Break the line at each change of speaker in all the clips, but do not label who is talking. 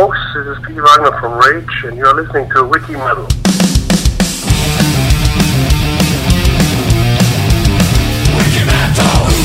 folks. This is Pete Wagner from Rage, and you're listening to Wiki Metal.
começando mais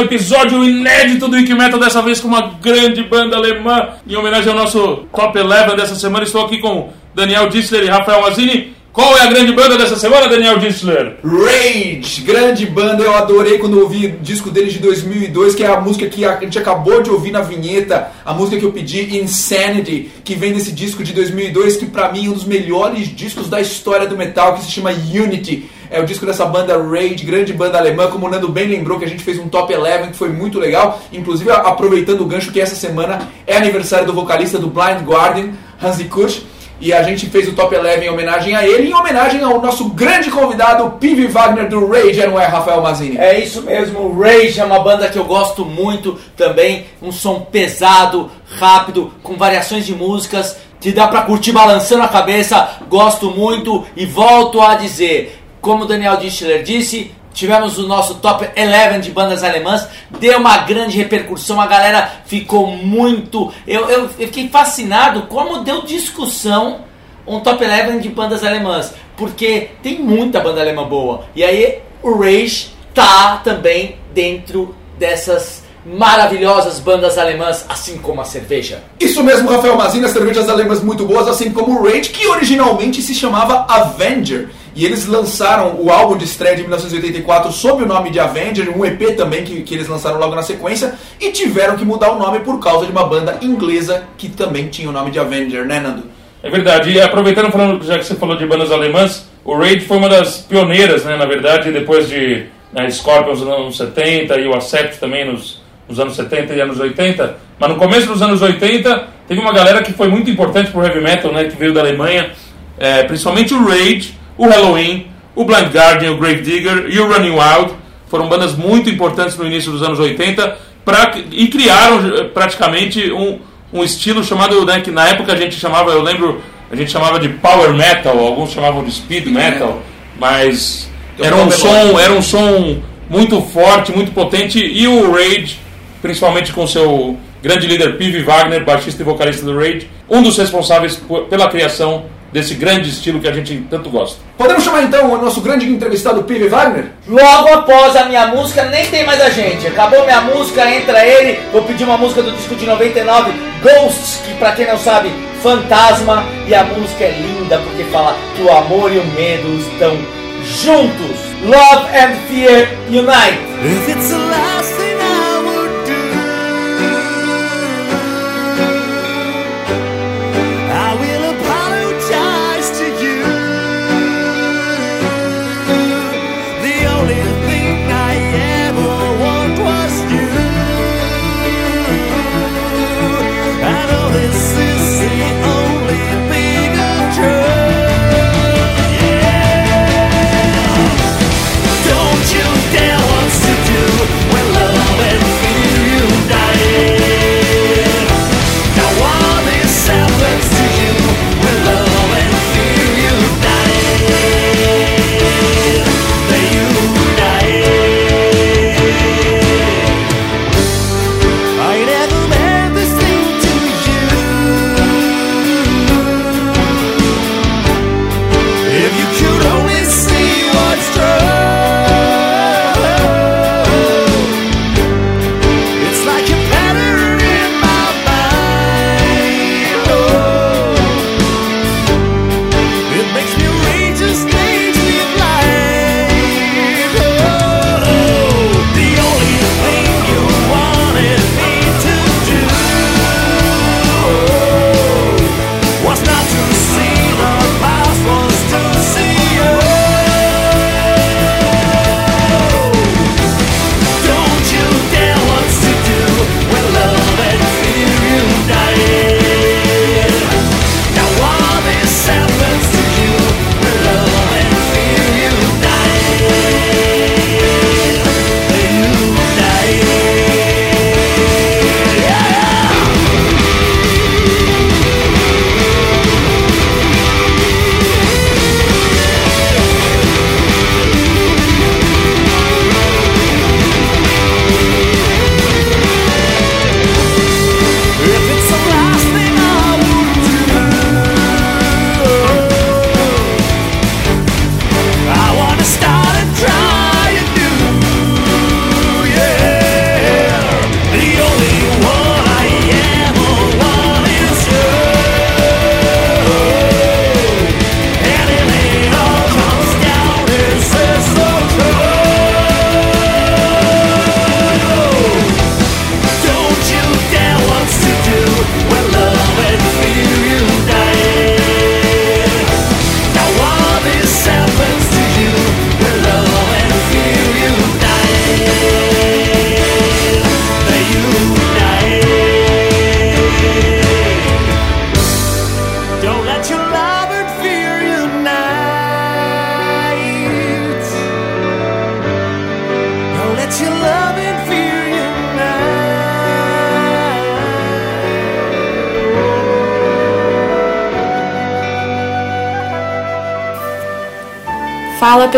um episódio inédito do Wiki Metal, dessa vez com uma grande banda alemã, em homenagem ao nosso Top 11 dessa semana. Estou aqui com Daniel Dissler e Rafael Azini.
Qual é a grande banda dessa semana, Daniel Dissler?
Rage, grande banda, eu adorei quando ouvi o disco deles de 2002, que é a música que a gente acabou de ouvir na vinheta, a música que eu pedi, Insanity, que vem desse disco de 2002, que pra mim é um dos melhores discos da história do metal, que se chama Unity. É o disco dessa banda Rage, grande banda alemã, como o Nando bem lembrou que a gente fez um top 11 que foi muito legal, inclusive aproveitando o gancho que essa semana é aniversário do vocalista do Blind Guardian, Hansi Kusch, e a gente fez o Top 11 em homenagem a ele, em homenagem ao nosso grande convidado, P.V. Wagner do Rage, não é, Rafael Mazini?
É isso mesmo, Rage é uma banda que eu gosto muito também, um som pesado, rápido, com variações de músicas, que dá pra curtir balançando a cabeça, gosto muito e volto a dizer, como o Daniel Dischler disse, Tivemos o nosso top 11 de bandas alemãs, deu uma grande repercussão, a galera ficou muito. Eu, eu, eu fiquei fascinado como deu discussão um top 11 de bandas alemãs, porque tem muita banda alemã boa. E aí o Rage tá também dentro dessas maravilhosas bandas alemãs, assim como a cerveja.
Isso mesmo, Rafael Mazina, cervejas alemãs muito boas, assim como o Rage, que originalmente se chamava Avenger. E eles lançaram o álbum de estreia de 1984 sob o nome de Avenger, um EP também que, que eles lançaram logo na sequência, e tiveram que mudar o nome por causa de uma banda inglesa que também tinha o nome de Avenger, né, Nando?
É verdade. E aproveitando, falando, já que você falou de bandas alemãs, o Rage foi uma das pioneiras, né, na verdade, depois de né, Scorpions nos anos 70 e o Accept também nos, nos anos 70 e anos 80. Mas no começo dos anos 80, teve uma galera que foi muito importante pro heavy metal, né, que veio da Alemanha, é, principalmente o Rage, o Halloween, o Blind Guardian, o Grave Digger e o Running Wild foram bandas muito importantes no início dos anos 80 pra, e criaram eh, praticamente um, um estilo chamado, né, que na época a gente chamava, eu lembro, a gente chamava de Power Metal, alguns chamavam de Speed Metal, mas era um som, era um som muito forte, muito potente e o Rage, principalmente com seu grande líder P.V. Wagner, baixista e vocalista do Rage, um dos responsáveis pela criação desse grande estilo que a gente tanto gosta.
Podemos chamar então o nosso grande entrevistado P.V. Wagner?
Logo após a minha música, nem tem mais a gente. Acabou minha música, entra ele. Vou pedir uma música do disco de 99, Ghosts, que pra quem não sabe, fantasma. E a música é linda porque fala que o amor e o medo estão juntos. Love and Fear Unite.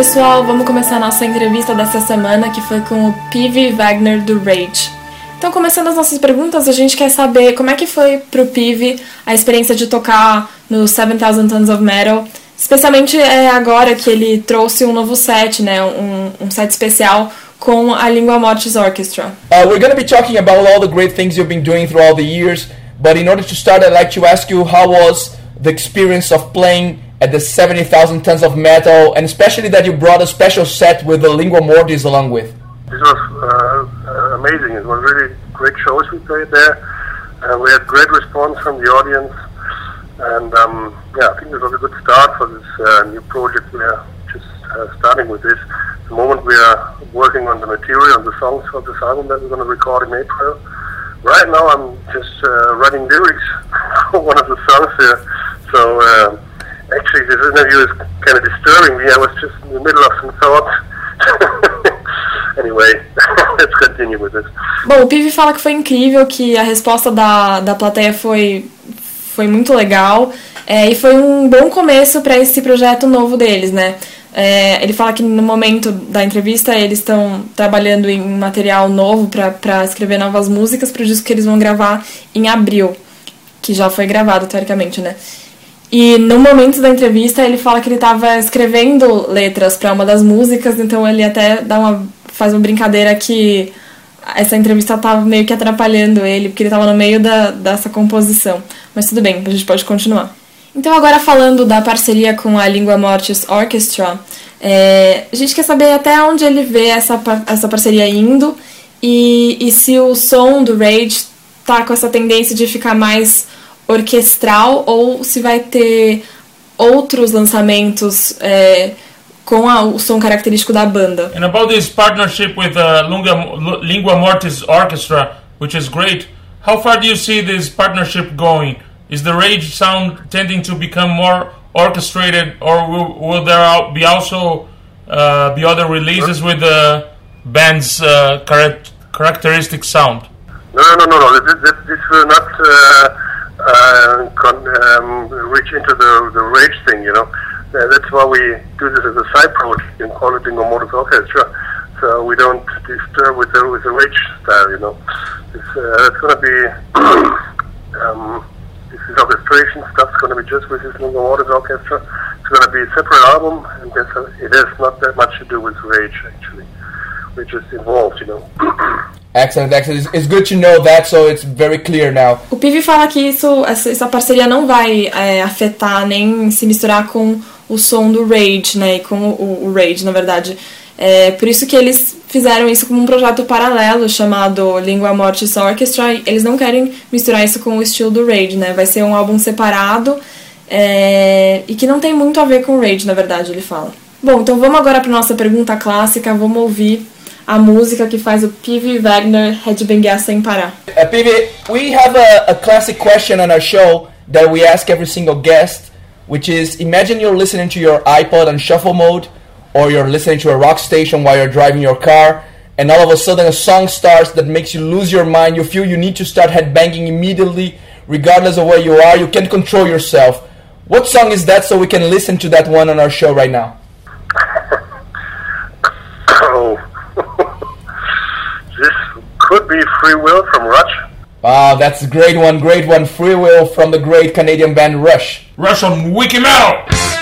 Pessoal, vamos começar a nossa entrevista dessa semana que foi com o P.V. Wagner do Rage. Então, começando as nossas perguntas, a gente quer saber como é que foi pro Pive a experiência de tocar no 7000 Tons of Metal, especialmente é, agora que ele trouxe um novo set, né, um, um set especial com a Lingua Mortis Orchestra.
Uh, we're going to be talking about all the great things you've been doing throughout the years, but in order to start, I'd like to ask you how was the experience of playing at the 70,000 tons of metal, and especially that you brought a special set with the Lingua Mortis along with.
This was uh, amazing. It was really great shows we played there. Uh, we had great response from the audience, and um, yeah, I think this was a good start for this uh, new project. We are just uh, starting with this. At the moment, we are working on the material, on the songs for this album that we're going to record in April. Right now, I'm just uh, writing lyrics for one of the songs here. So. Actually, this interview is kind of disturbing me. I was just in the middle of some thoughts. anyway, let's continue with this.
Bom, o Pive fala que foi incrível, que a resposta da, da plateia foi, foi muito legal é, e foi um bom começo para esse projeto novo deles, né? É, ele fala que no momento da entrevista eles estão trabalhando em material novo para escrever novas músicas para o disco que eles vão gravar em abril, que já foi gravado teoricamente, né? E no momento da entrevista ele fala que ele estava escrevendo letras para uma das músicas, então ele até dá uma faz uma brincadeira que essa entrevista estava meio que atrapalhando ele, porque ele estava no meio da, dessa composição. Mas tudo bem, a gente pode continuar. Então agora falando da parceria com a Lingua Mortis Orchestra, é, a gente quer saber até onde ele vê essa, essa parceria indo e, e se o som do Rage tá com essa tendência de ficar mais orquestral ou se vai ter outros lançamentos é, com a, o som característico da banda.
And about this partnership with the Lingua, Lingua Mortis Orchestra, which is great, how far do you see this partnership going? Is the Rage sound tending to become more orchestrated, or will, will there be also uh, be other releases with the band's uh, characteristic sound?
No, no, no, no. This, this, this will not. Uh uh, con- um, reach into the, the rage thing, you know. Uh, that's why we do this as a side project and call it Bingo Motors Orchestra. So we don't disturb with the, with the rage style, you know. It's, uh, it's going to be, um, this is orchestration stuff's going to be just with this Motors Orchestra. It's going to be a separate album, and it has not that much to do with rage, actually.
Excellent, excellent. It's good to know that, so it's very clear now.
O Pivi fala que isso, essa, parceria não vai é, afetar nem se misturar com o som do Rage, né? E com o, o Rage, na verdade. É por isso que eles fizeram isso como um projeto paralelo chamado Lingua Mortis Orchestra. Eles não querem misturar isso com o estilo do Rage, né? Vai ser um álbum separado é, e que não tem muito a ver com o Rage, na verdade, ele fala. Bom, então vamos agora para nossa pergunta clássica. Vamos ouvir a música que faz o P.V. Wagner headbangar sem parar.
Uh, P.V., we have a, a classic question on our show that we ask every single guest, which is imagine you're listening to your iPod on shuffle mode, or you're listening to a rock station while you're driving your car, and all of a sudden a song starts that makes you lose your mind. You feel you need to start headbanging immediately, regardless of where you are. You can't control yourself. What song is that so we can listen to that one on our show right now?
oh. This could be Free Will from Rush.
Wow, that's a great one, great one. Free Will from the great Canadian band Rush.
Rush on Wiki Metal!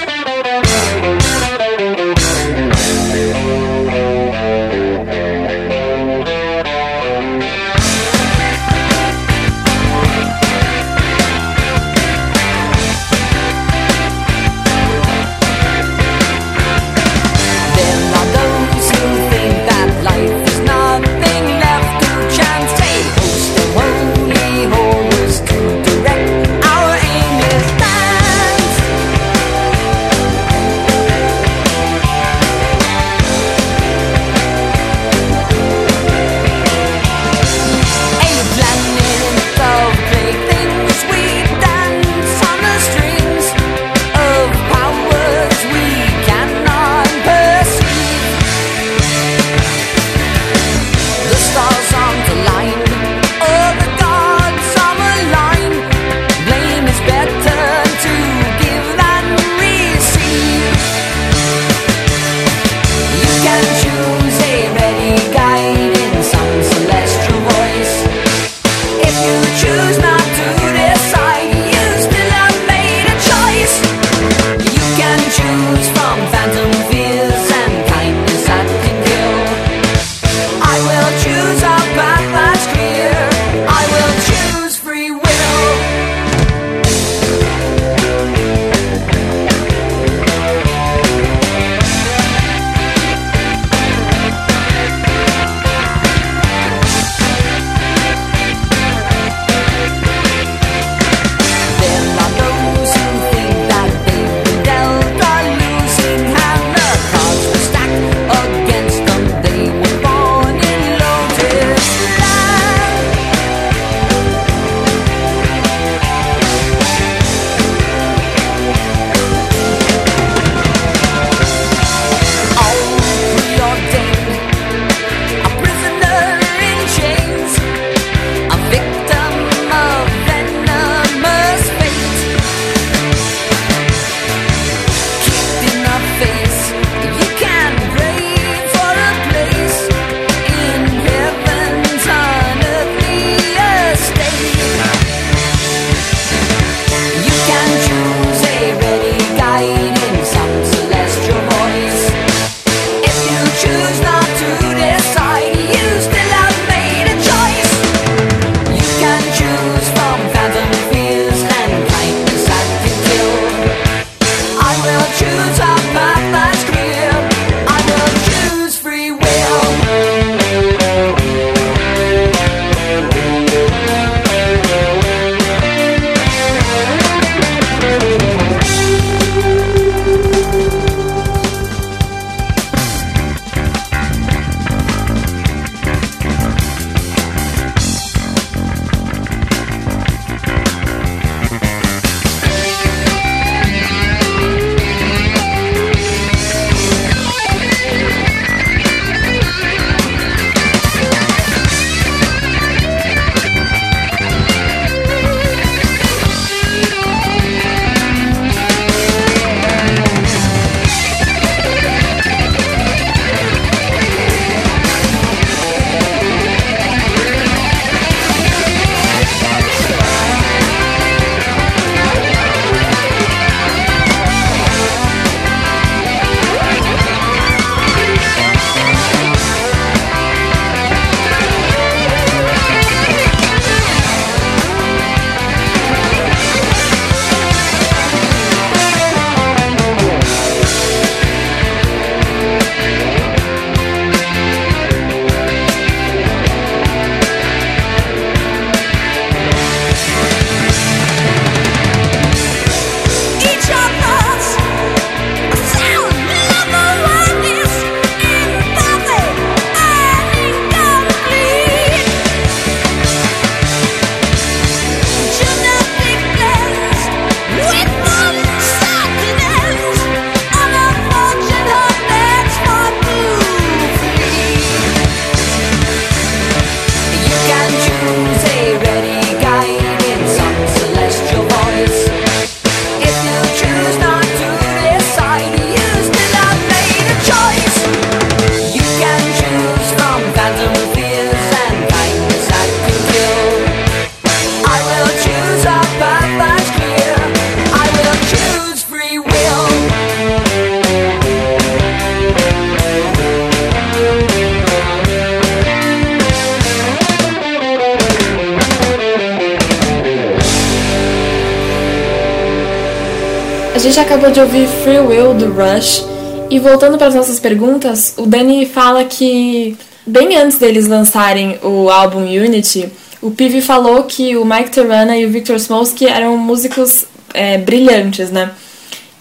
Gente acabou de ouvir Free Will do Rush. E voltando para as nossas perguntas, o Danny fala que bem antes deles lançarem o álbum Unity, o Pivi falou que o Mike Terrana e o Victor Smolsky eram músicos é, brilhantes, né?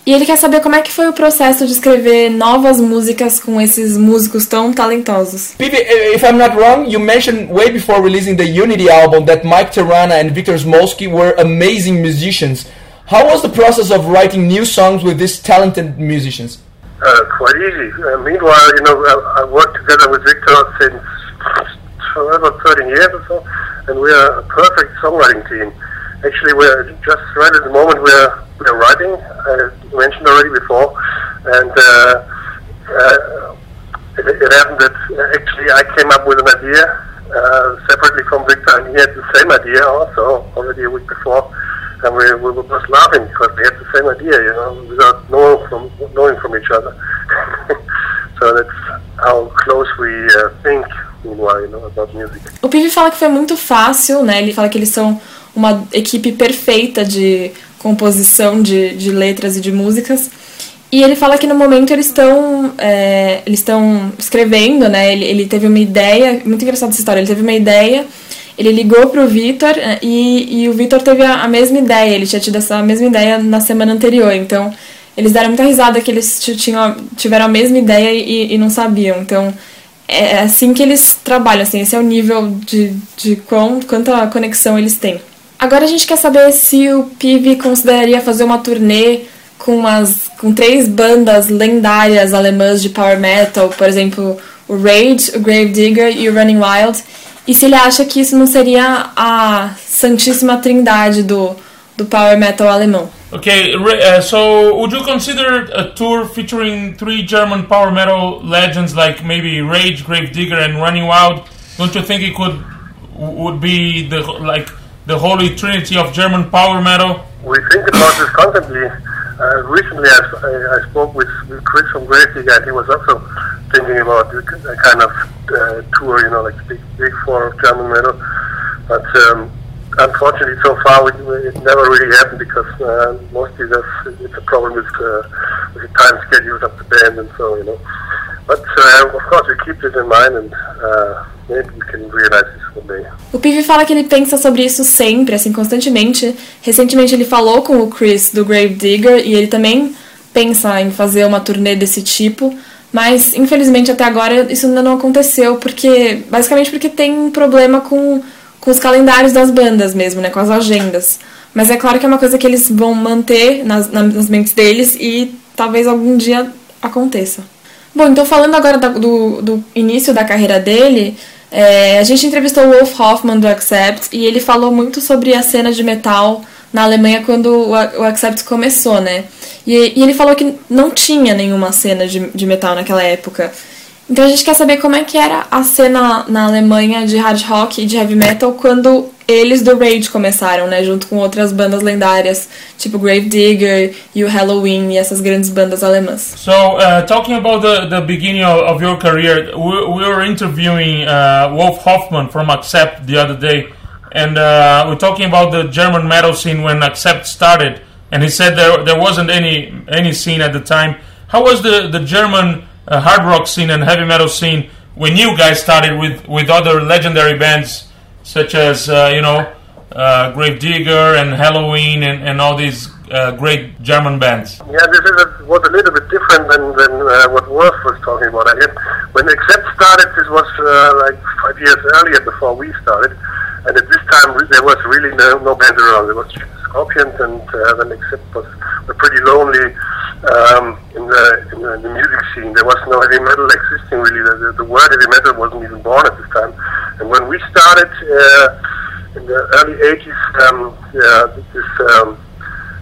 E ele quer saber como é que foi o processo de escrever novas músicas com esses músicos tão talentosos.
Pivi, if I'm not wrong, you mentioned way before releasing the Unity album that Mike Terrana and Victor Smolsky were amazing musicians. How was the process of writing new songs with these talented musicians?
Uh, quite easy. Uh, meanwhile, you know, I, I worked together with Victor since about 13 years or so, and we are a perfect songwriting team. Actually, we're just right at the moment we're we're writing. I mentioned already before, and uh, uh, it, it happened that actually I came up with an idea uh, separately from Victor, and he had the same idea also already a week before and we, we were just laughing because we had the same idea, you know, without knowing from knowing from each other. so that's how close we uh, think.
O Pivi fala que foi muito fácil, né? Ele fala que eles são uma equipe perfeita de composição de, de letras e de músicas. E ele fala que no momento eles estão é, eles estão escrevendo, né? Ele, ele teve uma ideia, muito engraçada essa história. Ele teve uma ideia ele ligou pro Vitor eh, e, e o Vitor teve a, a, mesma ideia, ele tinha tido essa mesma ideia na semana anterior, então eles deram muita risada que eles tinham, tiveram a mesma ideia e, e não sabiam, então é, é assim que eles trabalham, assim, esse é o nível de, de quão, quanta conexão eles têm. Agora a gente quer saber se o PIB consideraria fazer uma turnê com, as, com três bandas lendárias alemãs de power metal, por exemplo, o Rage, o Gravedigger e o Running Wild, e se ele acha que isso não seria a santíssima trindade do, do power metal alemão.
Okay, uh, so would you consider a tour featuring three German power metal legends like maybe Rage, Gravedigger, and Running Wild? Don't you think it could would be the like the holy trinity of German power metal?
We think about this constantly. Uh, recently, I, I, I, spoke with, with Chris from Gravedigger, and he was also thinking about a kind of uh, tour, you know, like big, big four German metal. But um, unfortunately, so far we, it never really happened because uh, mostly there's, it's a problem with, uh, with the time schedules of the band and so, you know. But uh, of course, we keep this in mind and uh, maybe we can realize this one day.
O Pivi fala que ele pensa sobre isso sempre, assim, constantemente. Recentemente ele falou com o Chris do Grave Digger e ele também pensa em fazer uma turnê desse tipo. Mas, infelizmente, até agora isso ainda não aconteceu, porque basicamente porque tem um problema com, com os calendários das bandas mesmo, né? Com as agendas. Mas é claro que é uma coisa que eles vão manter nas, nas mentes deles e talvez algum dia aconteça. Bom, então falando agora do, do início da carreira dele, é, a gente entrevistou o Wolf Hoffman do Accept e ele falou muito sobre a cena de metal na Alemanha quando o, o Accept começou, né? E, e, ele falou que não tinha nenhuma cena de, de metal naquela época. Então a gente quer saber como é que era a cena na Alemanha de hard rock e de heavy metal quando eles do Rage começaram, né, junto com outras bandas lendárias, tipo Gravedigger e o Halloween e essas grandes bandas alemãs.
So, uh, talking about the, the beginning of, of your career, we, we were interviewing uh, Wolf Hoffman from Accept the other day, and uh, we're talking about the German metal scene when Accept started, and he said there there wasn't any any scene at the time. How was the the German uh, hard rock scene and heavy metal scene when you guys started with with other legendary bands such as uh, you know uh, Gravedigger and Halloween and, and all these uh, great German bands.
Yeah, this is a, was a little bit different than, than uh, what Wolf was talking about. I guess when Accept started, this was uh, like five years earlier before we started, and at this time there was really no, no band around. There was Scorpions, and uh, then Accept was were pretty lonely um, in, the, in, the, in the music scene. There was no heavy metal existing really. The, the, the word heavy metal wasn't even born at this time. And when we started uh, in the early 80s, um, yeah, this, um,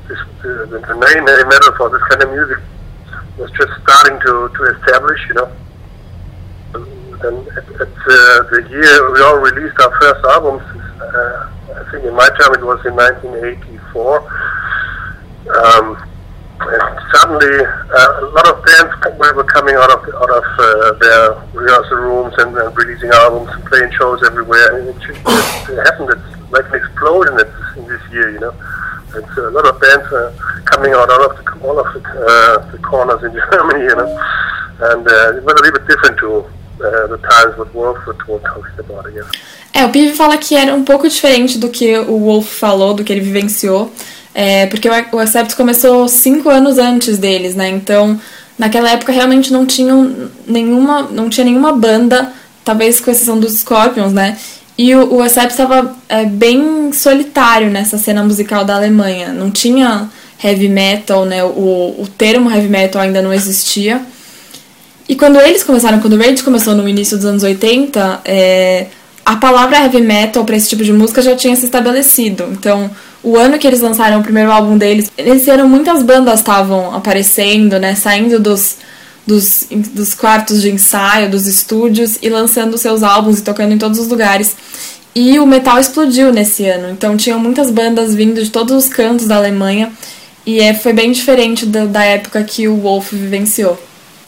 this the, the name heavy metal for this kind of music was just starting to, to establish, you know. And at, uh, the year we all released our first albums, uh, I think in my time it was in 1984. Um, and suddenly uh, a lot of bands were coming out of out of uh, their rehearsal rooms and, and, releasing albums and playing shows everywhere. And it, just, it happened it's like an explosion in this year, you know. It's a lot of bands uh, coming out all of the, all of the, uh, the corners in Germany, you know, and uh, it was a little bit different to guess.
É, o Pive fala que era um pouco diferente do que o Wolf falou, do que ele vivenciou, é, porque o Accept começou cinco anos antes deles, né? Então, naquela época realmente não tinham nenhuma, não tinha nenhuma banda, talvez com exceção dos Scorpions, né? E o, o Accept estava é, bem solitário nessa cena musical da Alemanha. Não tinha heavy metal, né? O, o termo heavy metal ainda não existia. E quando eles começaram, quando o Rage começou no início dos anos 80, é, a palavra heavy metal para esse tipo de música já tinha se estabelecido. Então, o ano que eles lançaram o primeiro álbum deles, nesse ano muitas bandas estavam aparecendo, né? Saindo dos dos, dos quartos de ensaio, dos estúdios e lançando seus álbuns e tocando em todos os lugares. E o metal explodiu nesse ano, então tinham muitas bandas vindo de todos os cantos da Alemanha e é, foi bem diferente da, da época que o Wolf vivenciou.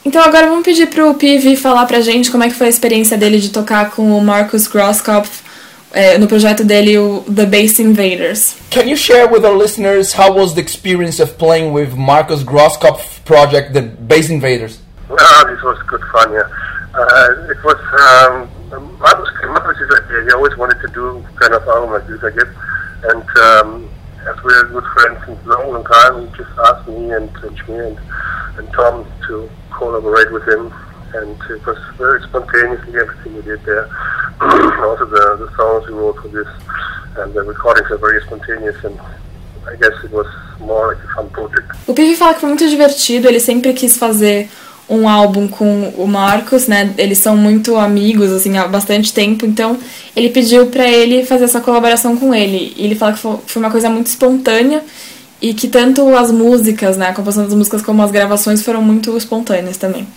Então agora vamos pedir pro PV falar pra gente como é que foi a experiência dele de tocar com o Marcus Grosskopf é, no projeto dele, o The Bass Invaders.
Can you share with our listeners how was the experience of playing with Marcus Grosskopf project, The Bass Invaders?
Ah, this was good fun, yeah. Uh, it was, um, Marcus with this idea. He always wanted to do kind of album like this, I guess. And um, as we're good friends since a long, long time, he just asked me and, and and, and Tom to collaborate with him. And it was very spontaneously everything we did there. also the, the songs we wrote for this. And the recordings are very spontaneous and I guess it was more like a fun project.
O Pivi fala que foi muito divertido, ele sempre quis fazer um álbum com o Marcos, né? Eles são muito amigos, assim, há bastante tempo. Então, ele pediu para ele fazer essa colaboração com ele. E ele fala que foi uma coisa muito espontânea e que tanto as músicas, né? A composição das músicas como as gravações foram muito espontâneas também.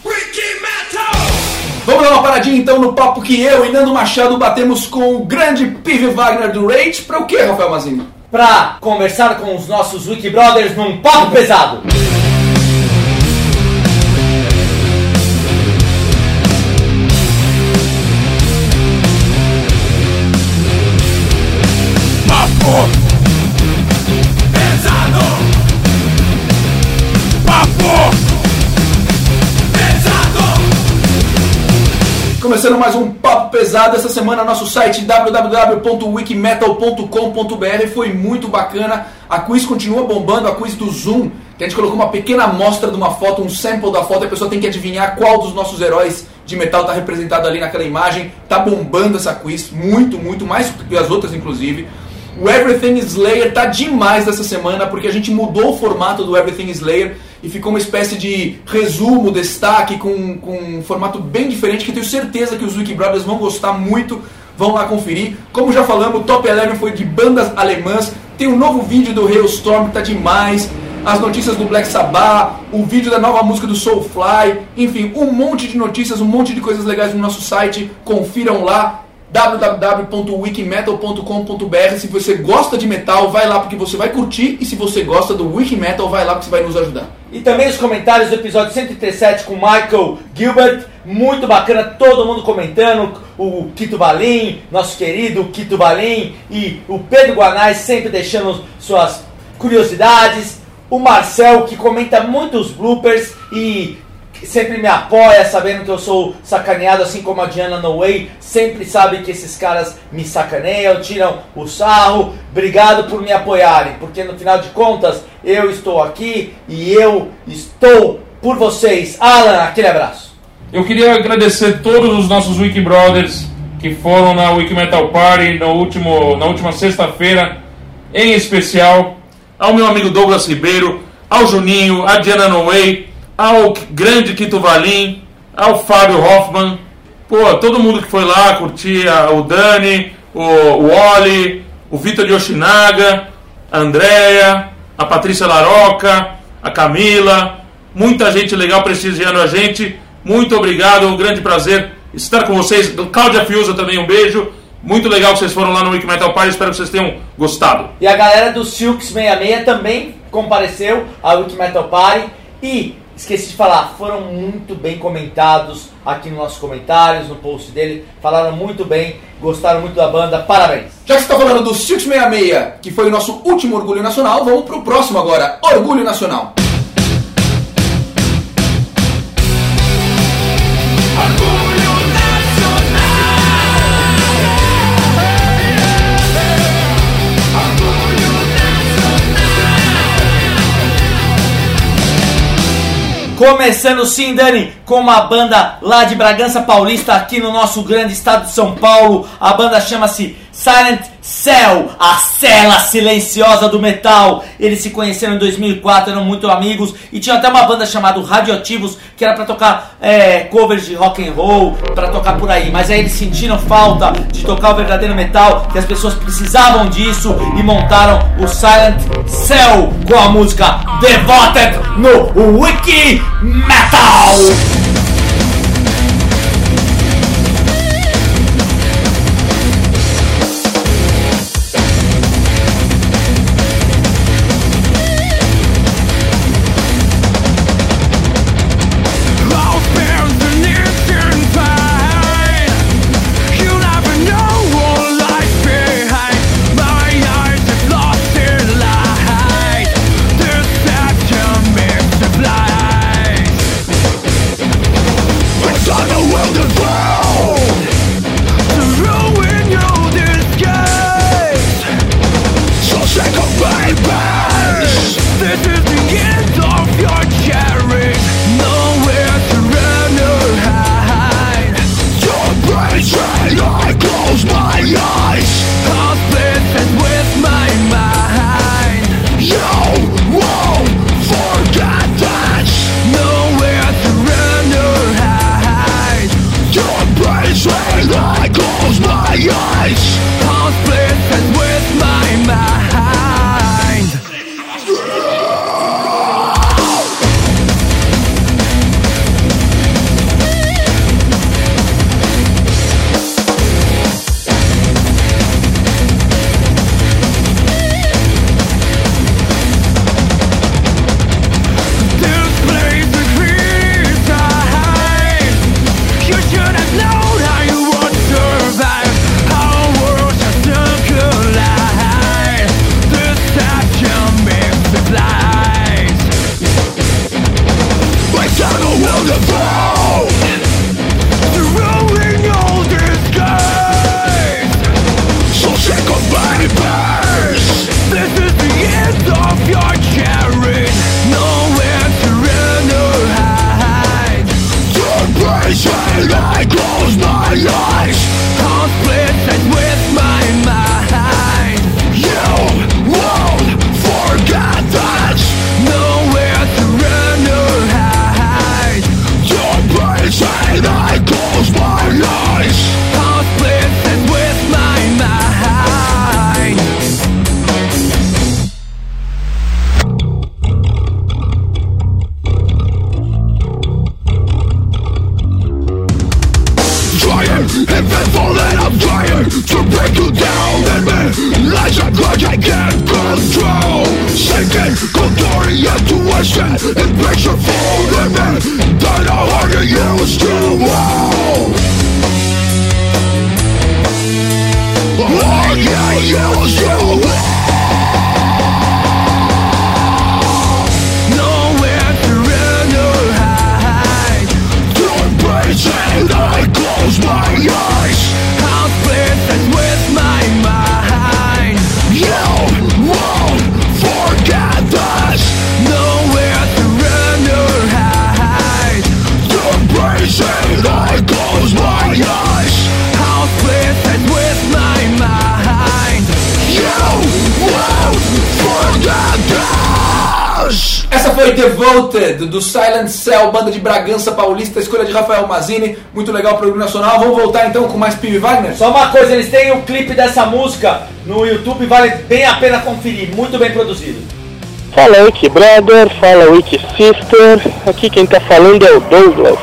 Vamos dar uma paradinha então no papo que eu e Nando Machado batemos com o grande Pive Wagner do Rage. Pra o que, Rafael Mazinho?
Pra conversar com os nossos Wiki Brothers num papo pesado.
Começando mais um papo pesado essa semana, nosso site www.wikimetal.com.br foi muito bacana. A quiz continua bombando, a quiz do Zoom, que a gente colocou uma pequena amostra de uma foto, um sample da foto, a pessoa tem que adivinhar qual dos nossos heróis de metal está representado ali naquela imagem. Tá bombando essa quiz, muito, muito, mais que as outras inclusive. O Everything Slayer tá demais dessa semana porque a gente mudou o formato do Everything Slayer e ficou uma espécie de resumo, destaque com, com um formato bem diferente que tenho certeza que os Wiki Brothers vão gostar muito. Vão lá conferir. Como já falamos, o Top 11 foi de bandas alemãs. Tem um novo vídeo do Hailstorm que tá demais. As notícias do Black Sabbath, o vídeo da nova música do Soulfly, enfim, um monte de notícias, um monte de coisas legais no nosso site. Confiram lá www.wikimetal.com.br. Se você gosta de metal, vai lá porque você vai curtir. E se você gosta do Wikimetal, vai lá porque você vai nos ajudar.
E também os comentários do episódio 137 com Michael Gilbert. Muito bacana, todo mundo comentando. O Quito Balim, nosso querido Quito Balim. E o Pedro Guanais sempre deixando suas curiosidades. O Marcel, que comenta muitos bloopers e sempre me apoia, sabendo que eu sou sacaneado, assim como a Diana No Way, sempre sabe que esses caras me sacaneiam, tiram o sarro. Obrigado por me apoiarem, porque no final de contas eu estou aqui e eu estou por vocês. Alan, aquele abraço.
Eu queria agradecer todos os nossos Wiki Brothers que foram na Wiki Metal Party no último, na última sexta-feira, em especial ao meu amigo Douglas Ribeiro, ao Juninho, a Diana No Way, ao grande Quito Valim, ao Fábio Hoffman, pô, todo mundo que foi lá curtir o Dani, o, o Oli, o Vitor Yoshinaga, a Andrea, a Patrícia Laroca, a Camila, muita gente legal prestigiando a gente. Muito obrigado, é um grande prazer estar com vocês. Cláudia Fiuza também, um beijo. Muito legal que vocês foram lá no Wiki Metal Party, espero que vocês tenham gostado.
E a galera do Silks 66 também compareceu ao Wiki Metal Party. E
esqueci de falar, foram muito bem comentados aqui nos nossos comentários, no post dele. Falaram muito bem, gostaram muito da banda, parabéns.
Já que você está falando do 666, que foi o nosso último Orgulho Nacional, vamos pro próximo agora. Orgulho Nacional.
Começando sim, Dani, com uma banda lá de Bragança Paulista, aqui no nosso grande estado de São Paulo. A banda chama-se Silent Cell, a cela silenciosa do metal. Eles se conheceram em 2004, eram muito amigos e tinha até uma banda chamada Radioativos que era para tocar é, covers de rock and roll, para tocar por aí. Mas aí eles sentiram falta de tocar o verdadeiro metal, que as pessoas precisavam disso e montaram o Silent Cell com a música Devoted no Wiki Metal.
Do Silent Cell, banda de Bragança Paulista, escolha de Rafael Mazini, muito legal o Nacional. Vamos voltar então com mais Pibe Wagner?
Só uma coisa, eles têm o um clipe dessa música no YouTube, vale bem a pena conferir, muito bem produzido.
Fala Wiki Brother, fala Wiki Sister, aqui quem está falando é o Douglas,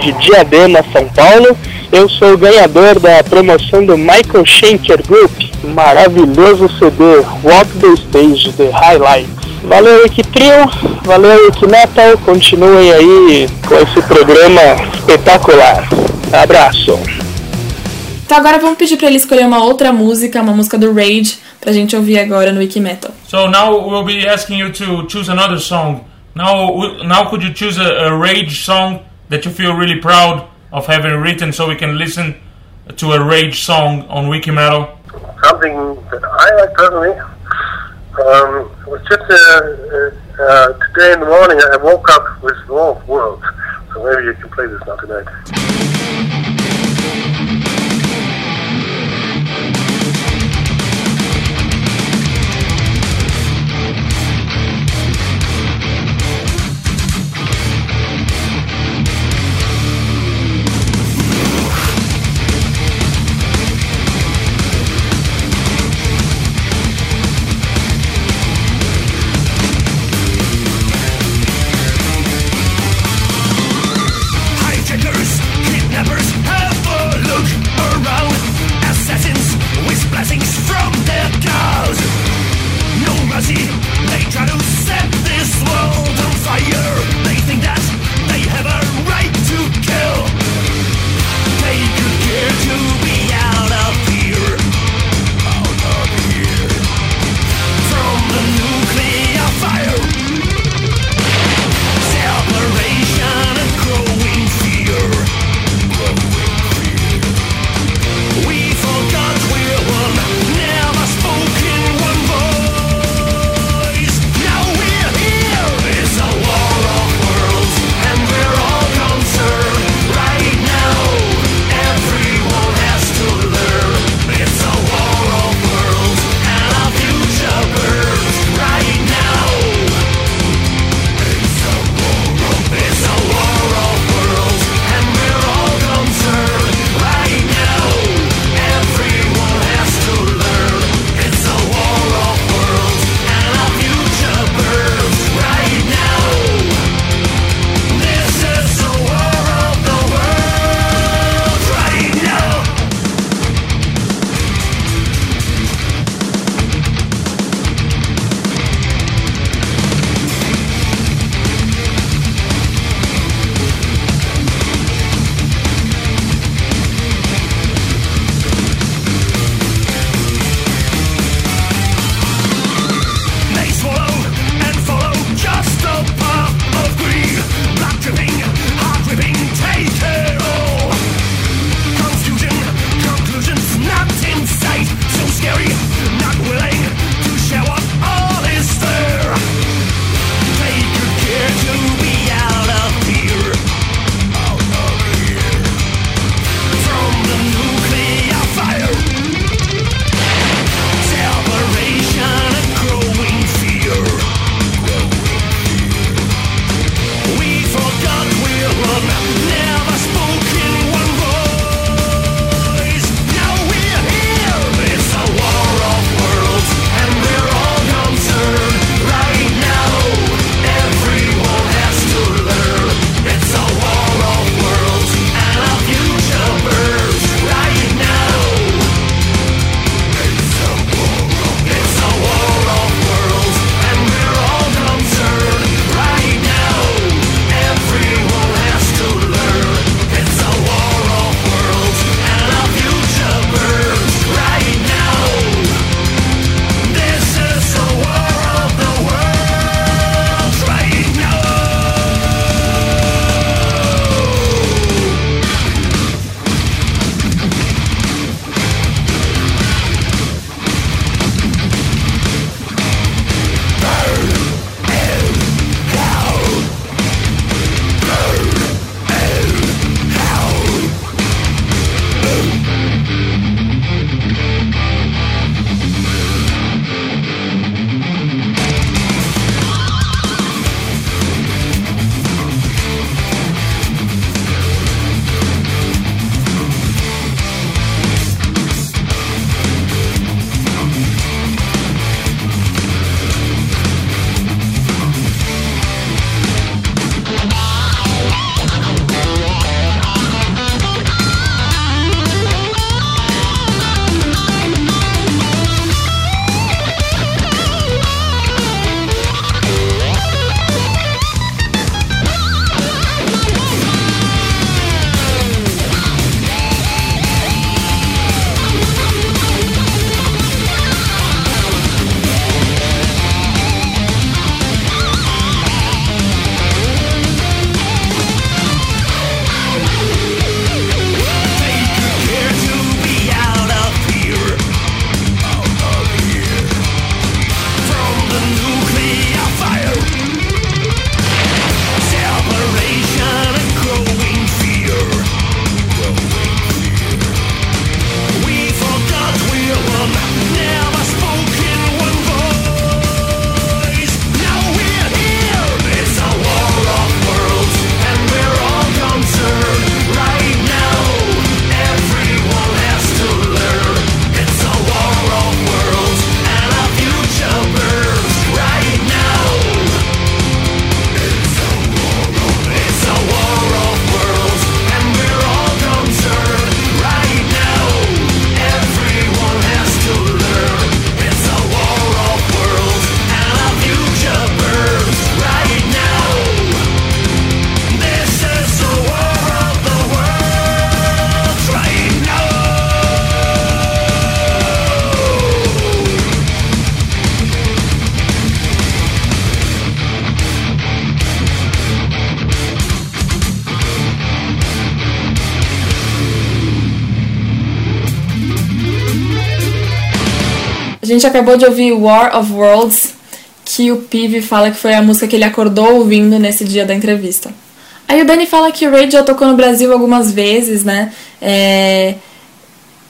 de Diadema, São Paulo. Eu sou o ganhador da promoção do Michael Schenker Group, maravilhoso CD Walk the Stage The Highlights. Valeu, Wiki Trio, valeu, Wiki Metal. Continuem aí com esse programa espetacular. Abraço.
Então agora vamos pedir pra ele escolher uma outra música, uma música do Rage, pra gente ouvir agora no Wiki Metal.
So now we'll be asking you to choose another song. Now, now could you choose a, a Rage song that you feel really proud of having written, so we can listen to a Rage song on Wiki Metal?
Something that I like personally um, was just uh, uh, today in the morning. I woke up with War World, so maybe you can play this now tonight.
Gente acabou de ouvir War of Worlds, que o Pive fala que foi a música que ele acordou ouvindo nesse dia da entrevista. Aí o Dani fala que o Ray já tocou no Brasil algumas vezes, né? É...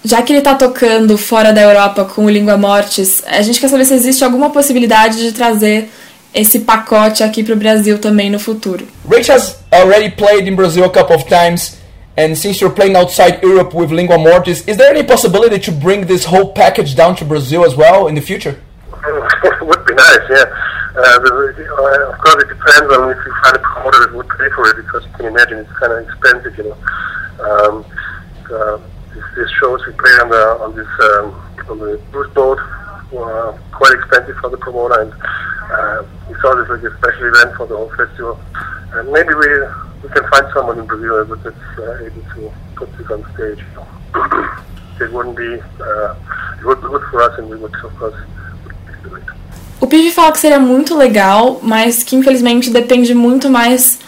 Já que ele tá tocando fora da Europa com o Língua Mortis, a gente quer saber se existe alguma possibilidade de trazer esse pacote aqui pro Brasil também no futuro.
Rich has already played in Brazil a couple of times, and since you're playing outside Europe with Lingua Mortis, is there any possibility to bring this whole package down to Brazil as well in the future?
It would be nice, yeah. Uh, of course, it depends on if you find a promoter that would pay for it, because you can imagine it's kind of expensive, you know. Um, uh, these shows we play on the on this um, on the cruise boat were quite expensive for the promoter, and uh, we saw this like a special event for the whole festival. And maybe we we can find someone in Brazil that is uh, able to put this on stage. it wouldn't be uh, it would be good for us, and we would of course.
O Pivi fala que seria muito legal, mas que infelizmente depende muito mais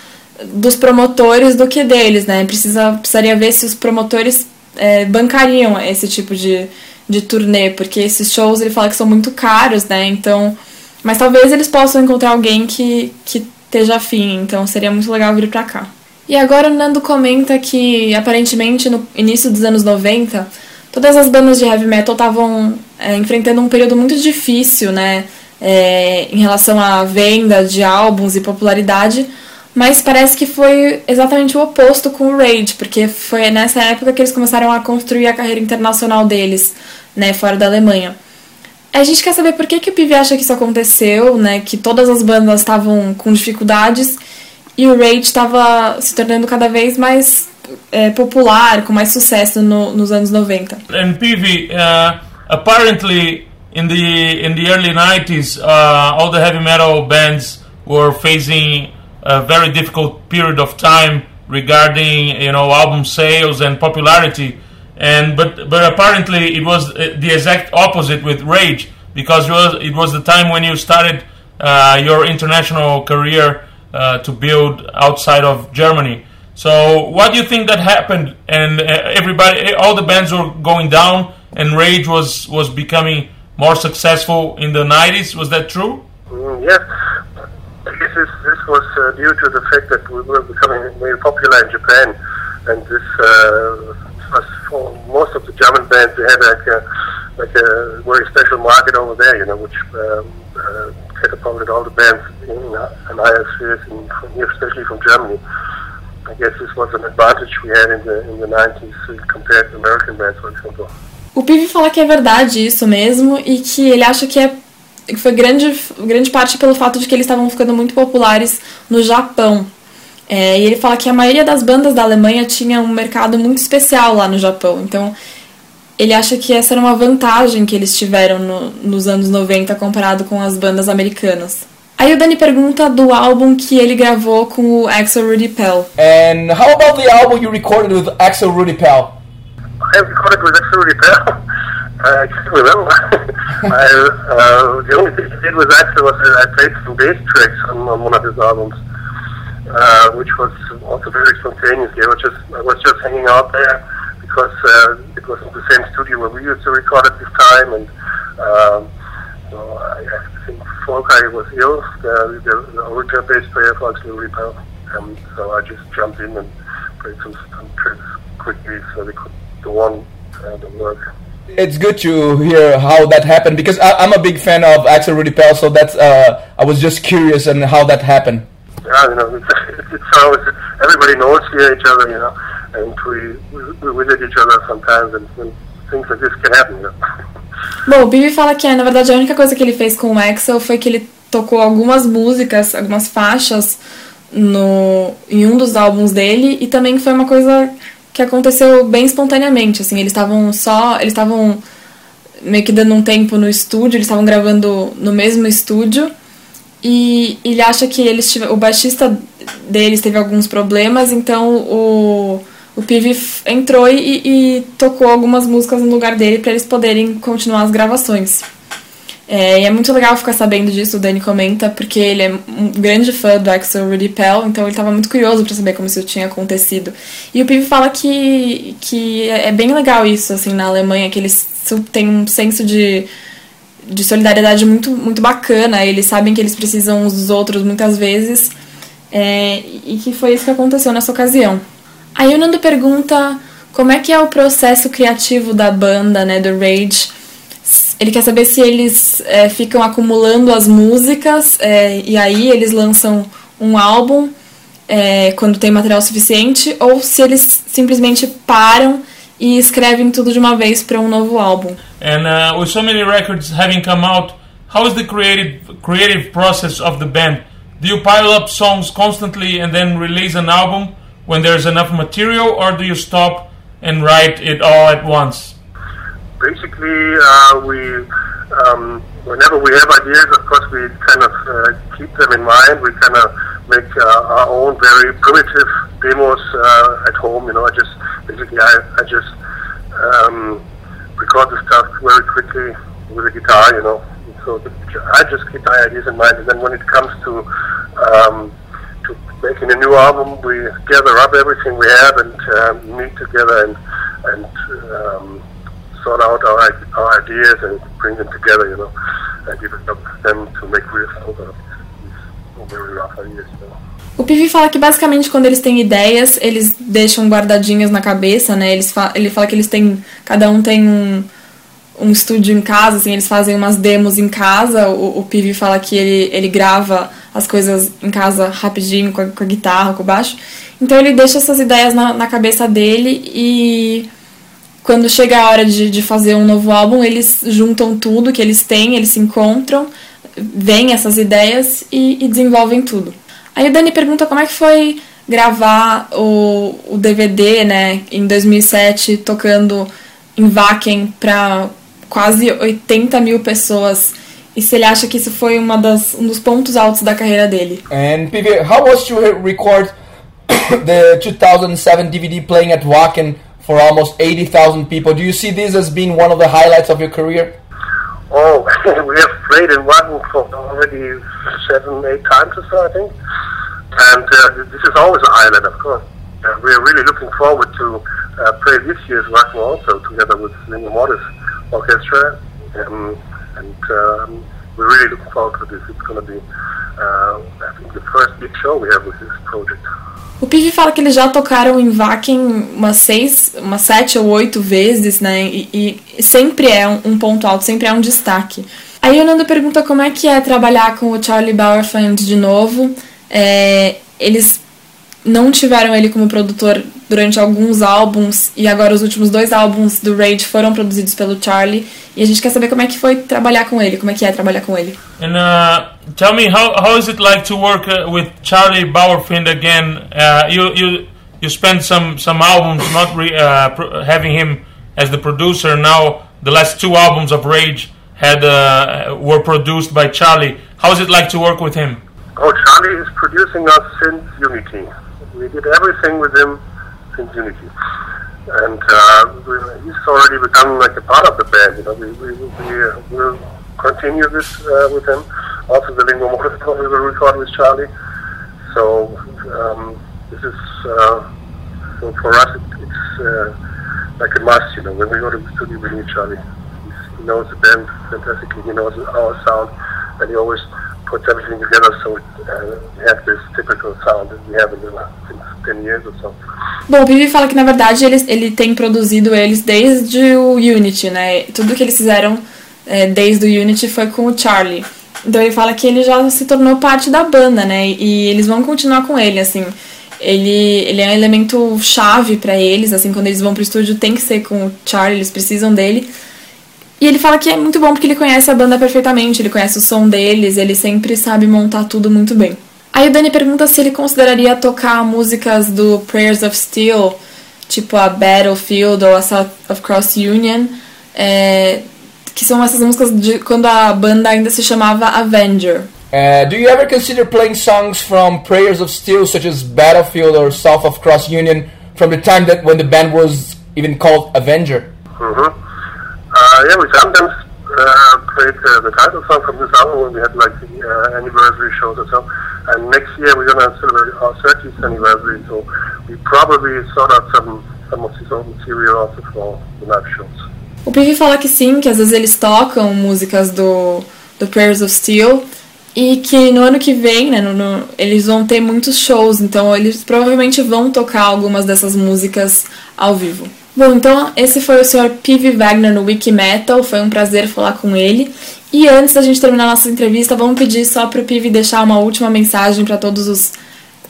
dos promotores do que deles, né? Precisa, precisaria ver se os promotores é, bancariam esse tipo de, de turnê, porque esses shows ele fala que são muito caros, né? Então, mas talvez eles possam encontrar alguém que, que esteja afim, então seria muito legal vir pra cá. E agora o Nando comenta que aparentemente no início dos anos 90, todas as bandas de heavy metal estavam é, enfrentando um período muito difícil, né? É, em relação à venda de álbuns e popularidade, mas parece que foi exatamente o oposto com o Rage, porque foi nessa época que eles começaram a construir a carreira internacional deles, né, fora da Alemanha. A gente quer saber por que, que o Pivi acha que isso aconteceu, né, que todas as bandas estavam com dificuldades e o Rage estava se tornando cada vez mais é, popular, com mais sucesso no, nos anos 90.
And Pivi, uh, apparently in the in the early 90s, uh, all the heavy metal bands were facing a very difficult period of time regarding you know album sales and popularity and but but apparently it was the exact opposite with rage because it was it was the time when you started uh, your international career uh, to build outside of Germany. So what do you think that happened? And uh, everybody all the bands were going down and rage was was becoming more successful in the 90s was that true?
Mm, yes. I guess this, this was uh, due to the fact that we were becoming very popular in Japan, and this uh, was for most of the German bands. They had like a, like a very special market over there, you know, which um, uh, catapulted all the bands in, in higher spheres, in, from here, especially from Germany. I guess this was an advantage we had in the in the 90s compared to American bands, for example.
O Pivi fala que é verdade isso mesmo e que ele acha que é que foi grande, grande parte pelo fato de que eles estavam ficando muito populares no Japão. É, e ele fala que a maioria das bandas da Alemanha tinha um mercado muito especial lá no Japão. Então, ele acha que essa era uma vantagem que eles tiveram no, nos anos 90 comparado com as bandas americanas. Aí o Dani pergunta do álbum que ele gravou com o Axel Rudy Pell.
And how about the album you recorded with Axel Rudy Pell?
I recorded with Axel Rudy Pell. I can't remember. I, uh, the only thing I did was actually was I played some bass tracks on, on one of his albums, uh, which was also very spontaneous. I was just I was just hanging out there because uh, it was in the same studio where we used to record at this time, and um, I, I think Folkai was ill, the, the, the original bass player for Axel Repel, um, so I just jumped in and played some, some tracks quickly so they could go on uh, the work
it's good to hear how that happened because I, am a big fan of Axel Rudy Pell, so that's uh, I was just curious on how that happened.
You know, always everybody knows each other, you know, and we we visit each other sometimes, and, and things like this can happen. You know.
Bom, o Bibi fala que na verdade a única coisa que ele fez com o Axel foi que ele tocou algumas músicas, algumas faixas no em um dos álbuns dele e também foi uma coisa que aconteceu bem espontaneamente, assim, eles estavam só, eles estavam meio que dando um tempo no estúdio, eles estavam gravando no mesmo estúdio e ele acha que eles o baixista deles teve alguns problemas, então o o Pivi entrou e, e tocou algumas músicas no lugar dele para eles poderem continuar as gravações. É, e é muito legal ficar sabendo disso, o Dani comenta, porque ele é um grande fã do Axel Rudy Pell, então ele estava muito curioso para saber como isso tinha acontecido. E o Pivi fala que, que é bem legal isso, assim, na Alemanha, que eles têm um senso de, de solidariedade muito, muito bacana. Eles sabem que eles precisam uns dos outros muitas vezes. É, e que foi isso que aconteceu nessa ocasião. Aí o Nando pergunta como é que é o processo criativo da banda, né, do Rage. Ele quer saber se eles é, ficam acumulando as músicas é, e aí eles lançam um álbum é, quando tem material suficiente ou se eles simplesmente param e escrevem tudo de uma vez para um novo álbum.
And uh, with so many records having come out, how is the creative creative process of the band? Do you pile up songs constantly and then release an album when there's enough material, or do you stop and write it all at once?
Basically, uh, we um, whenever we have ideas, of course, we kind of uh, keep them in mind. We kind of make uh, our own very primitive demos uh, at home. You know, I just basically I, I just um, record the stuff very quickly with a guitar. You know, so I just keep my ideas in mind, and then when it comes to um, to making a new album, we gather up everything we have and uh, meet together and and um, sort out our, our ideas and bring them together. You know, and develop them to make real over
O Pivi fala que basicamente quando eles têm ideias, eles deixam guardadinhas na cabeça, né? Eles fa ele fala que eles têm. Cada um tem um, um estúdio em casa, assim, eles fazem umas demos em casa. O, o Pivi fala que ele, ele grava as coisas em casa rapidinho, com a, com a guitarra, com o baixo. Então ele deixa essas ideias na, na cabeça dele e quando chega a hora de, de fazer um novo álbum, eles juntam tudo que eles têm, eles se encontram, veem essas ideias e, e desenvolvem tudo. Aí o Dani pergunta como é que foi gravar o, o DVD, né, em 2007, tocando em Wacken para quase 80 mil pessoas. E se ele acha que isso foi uma das, um dos pontos altos da carreira dele.
And PV, how was to record the 2007 DVD playing at Wacken for almost 80,000 people? Do you see this as being one of the highlights of your career?
Oh, we have played in Wacken for already seven, eight times or so, I think. And uh, this is always a highlight, of course. Uh, we are really looking forward to uh, play this year's Wacken also, together with Lingo Mortis Orchestra. Um, and um, we're really looking forward to this. It's going to be, uh, I think, the first big show we have with this project.
O Pivi fala que eles já tocaram em Wacken umas seis, umas sete ou oito vezes, né? E, e sempre é um, ponto alto, sempre é um destaque. Aí o Nando pergunta como é que é trabalhar com o Charlie Bauerfeind de novo. É, eles não tiveram ele como produtor durante alguns álbuns e agora os últimos dois álbuns do Rage foram produzidos pelo Charlie e a gente quer saber como é que foi trabalhar com ele, como é que é trabalhar com ele.
And uh, tell me how how is it like to work uh, with Charlie Bauerfeind again? Uh, you you you spent some some albums not re, uh, having him as the producer. Now the last two albums of Rage had uh, were produced by Charlie. How is it like to work with him?
Oh, Charlie is producing us since Unity. We did everything with him since And uh, he's already become like a part of the band. You know, we we we uh, will continue this uh, with him. Also, the Lingo Mortis we will record with Charlie. So um, this is uh, so for us it, it's uh, like a must. You know, when we go to the studio, we need Charlie. He's, he knows the band fantastically. He knows our sound, and he always together so uh, we have this typical sound that we have in the last 10 years or so.
Bom, o Pivi fala que na verdade ele, ele tem produzido eles desde o Unity, né? Tudo que eles fizeram é, desde o Unity foi com o Charlie. Então ele fala que ele já se tornou parte da banda, né? E eles vão continuar com ele, assim. Ele, ele é um elemento chave para eles, assim, quando eles vão pro estúdio tem que ser com o Charlie, eles precisam dele. E ele fala que é muito bom porque ele conhece a banda perfeitamente, ele conhece o som deles, ele sempre sabe montar tudo muito bem. Aí o Dani pergunta se ele consideraria tocar músicas do Prayers of Steel, tipo a Battlefield ou a South of Cross Union, é, que são essas músicas de quando a banda ainda se chamava Avenger.
Uh, do you ever consider playing songs from Prayers of Steel, such as Battlefield or South of Cross Union, from the time that when the band was even called Avenger?
Mm -hmm. Uh, yeah, we sometimes uh, played uh, the title song from this album when we had like the uh, anniversary shows or so. And next year we're gonna celebrate our 30th anniversary, so we probably sort out some some of this old material also for the live shows.
O Pivi fala que sim, que às vezes eles tocam músicas do, do Prayers of Steel e que no ano que vem, né, no, no, eles vão ter muitos shows, então eles provavelmente vão tocar algumas dessas músicas ao vivo. Bom, então esse foi o Sr. Pivi Wagner no Wiki Metal, foi um prazer falar com ele. E antes da gente terminar nossa entrevista, vamos pedir só para o Pivi deixar uma última mensagem para todos os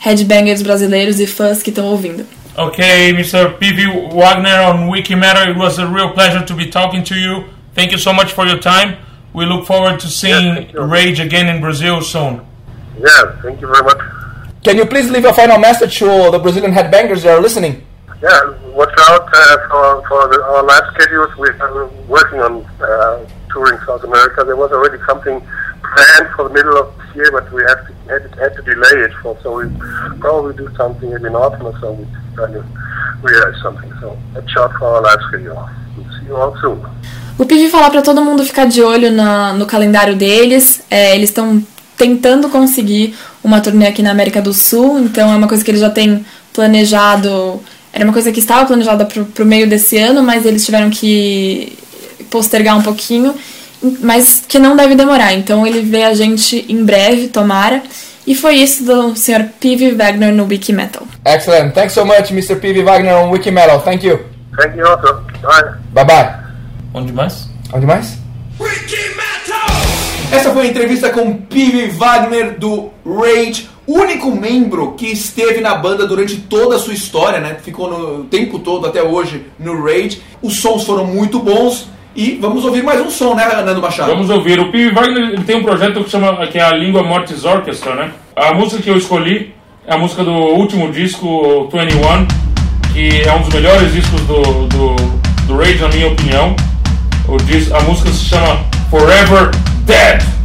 headbangers brasileiros e fãs que estão ouvindo.
Okay, Mr. PV Wagner on Wikimeter, it was a real pleasure to be talking to you. Thank you so much for your time. We look forward to seeing. Rage again in Brazil soon.
Yeah, thank you very much.
Can you please leave a final message to the Brazilian headbangers that are listening?
Yeah, watch out uh, for, for the, our live schedules. We're working on uh, touring South America. There was already something planned for the middle of this year, but we have to, had, had to delay it. For, so we probably do something in autumn or so. We're trying to realize something. So watch out for our live schedule. We'll see you all soon.
O PIV falar para todo mundo ficar de olho na, no calendário deles. É, eles estão tentando conseguir uma turnê aqui na América do Sul, então é uma coisa que eles já têm planejado. Era uma coisa que estava planejada para o meio desse ano, mas eles tiveram que postergar um pouquinho, mas que não deve demorar. Então ele vê a gente em breve, tomara. E foi isso do Sr. P.V. Wagner no Wiki Metal.
Excellent. Thanks so much, Mr. P.V. Wagner on Wiki Metal. Thank you.
Thank you also. Bye.
Bye bye.
Onde mais?
Onde mais?
Essa foi a entrevista com P.V. Wagner do Rage, único membro que esteve na banda durante toda a sua história, né? Ficou no tempo todo até hoje no Rage. Os sons foram muito bons e vamos ouvir mais um som, né, Nando Machado?
Vamos ouvir. O P. Wagner tem um projeto que chama que é a Língua Mortis Orchestra, né? A música que eu escolhi é a música do último disco 21, que é um dos melhores discos do, do, do Rage, na minha opinião. O dis, a música se chama Forever Dead.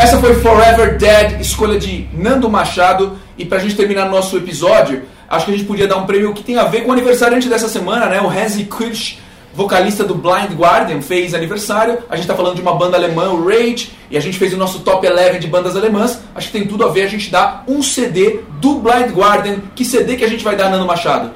Essa foi Forever Dead, escolha de Nando Machado. E pra gente terminar nosso episódio, acho que a gente podia dar um prêmio que tem a ver com o aniversariante dessa semana, né? O Hansi Kirsch, vocalista do Blind Guardian, fez aniversário. A gente tá falando de uma banda alemã, o Rage, e a gente fez o nosso top 11 de bandas alemãs. Acho que tem tudo a ver a gente dar um CD do Blind Guardian. Que CD que a gente vai dar, Nando Machado?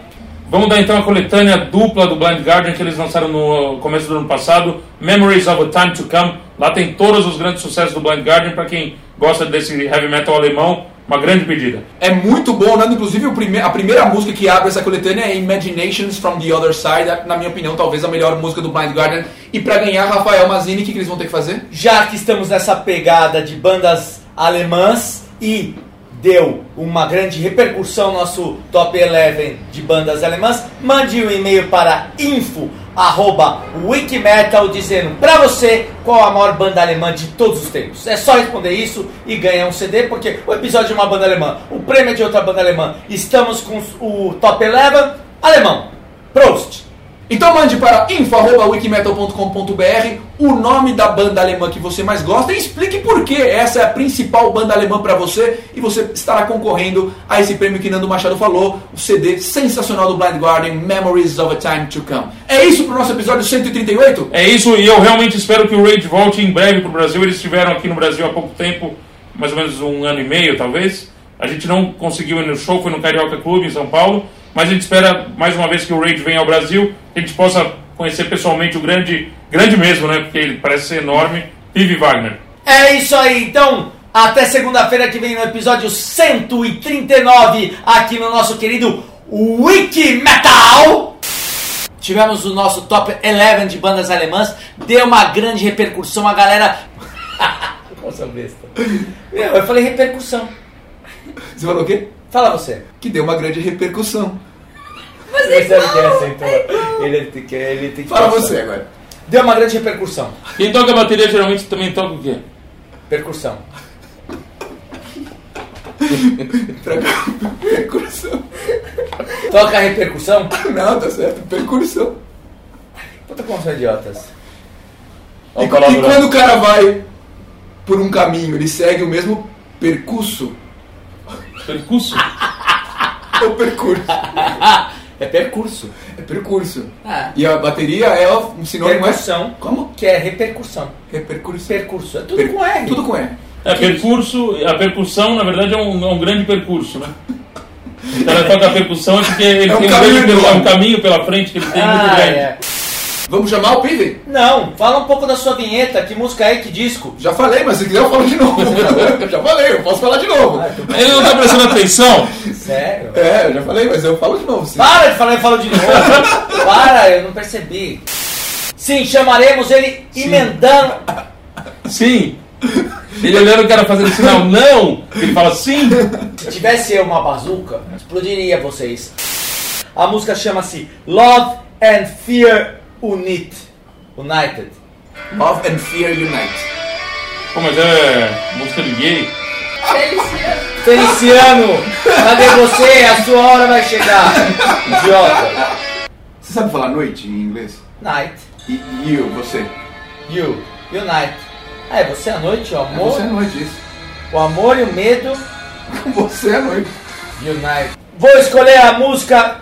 Vamos dar então a coletânea dupla do Blind Guardian que eles lançaram no começo do ano passado, Memories of a Time to Come. Lá tem todos os grandes sucessos do Blind Guardian para quem gosta desse heavy metal alemão. Uma grande pedida.
É muito bom, Nando. Inclusive, prime a primeira música que abre essa coletânea é Imaginations from the Other Side. Na minha opinião, talvez a melhor música do Blind Guardian. E pra ganhar, Rafael Mazini, o que, que eles vão ter que fazer?
Já que estamos nessa pegada de bandas alemãs e deu uma grande repercussão no nosso top 11 de bandas alemãs, mande um e-mail para info arroba wikimetal dizendo pra você qual a maior banda alemã de todos os tempos. É só responder isso e ganhar um CD, porque o episódio de uma banda alemã, o prêmio é de outra banda alemã. Estamos com o top 11 alemão. Prost!
Então mande para info.wikimetal.com.br o nome da banda alemã que você mais gosta e explique por que essa é a principal banda alemã para você e você estará concorrendo a esse prêmio que Nando Machado falou, o CD sensacional do Blind Guardian, Memories of a Time to Come. É isso pro nosso episódio 138?
É isso, e eu realmente espero que o Rage volte em breve pro Brasil. Eles estiveram aqui no Brasil há pouco tempo, mais ou menos um ano e meio, talvez. A gente não conseguiu ir no show, foi no Carioca Clube em São Paulo. Mas a gente espera mais uma vez que o Rage venha ao Brasil, que a gente possa conhecer pessoalmente o grande, grande mesmo, né? Porque ele parece ser enorme, Steve Wagner.
É isso aí, então. Até segunda-feira que vem no episódio 139 aqui no nosso querido Wiki Metal. Tivemos o nosso top 11 de bandas alemãs, deu uma grande repercussão, a galera. Nossa besta. Meu, eu falei repercussão.
Você falou o quê?
Fala você.
Que deu uma grande repercussão.
Você sabe que ele aceitou. Ele tem que, ele tem que
Fala
passar.
você agora.
Deu uma grande repercussão.
Quem toca bateria geralmente também toca o quê?
Percussão.
Percussão.
Toca a repercussão?
Não, tá certo. Percussão.
Puta como são idiotas.
E, e quando o cara vai por um caminho, ele segue o mesmo percurso
Percurso?
ou percurso?
é percurso.
É percurso.
Ah.
E a bateria é um sinônimo. é-
Percussão.
Como?
Que é repercussão.
Repercurso.
Percurso. É tudo
Per-
com R.
Tudo com R.
É, percurso, a percussão, na verdade, é um, é um grande percurso, né? O cara toca a percussão é porque ele
É um
tem um,
caminho
grande,
enorme.
é um caminho pela frente que ele tem muito
Ah,
grande.
é.
Vamos chamar o Piven?
Não, fala um pouco da sua vinheta. Que música é? Que disco?
Já falei, mas se quiser eu falo de novo. já falei, eu posso falar de novo.
Ele não tá prestando atenção.
Sério?
É, eu já falei, mas eu falo de novo. sim.
Para de falar, eu falo de novo. Para, eu não percebi. Sim, chamaremos ele emendando.
Sim. Ele olhando o cara fazendo sinal não, ele fala sim.
Se tivesse eu uma bazuca, explodiria vocês. A música chama-se Love and Fear Unit. United.
Love and Fear Unite.
Pô, mas é música de gay.
Feliciano, cadê você? A sua hora vai chegar. Idiota.
Você sabe falar noite em inglês?
Night.
E you, você.
You. Unite. Ah, é você à noite, o
É
amor.
você à noite, isso.
O amor e o medo.
Você à noite.
Unite. Vou escolher a música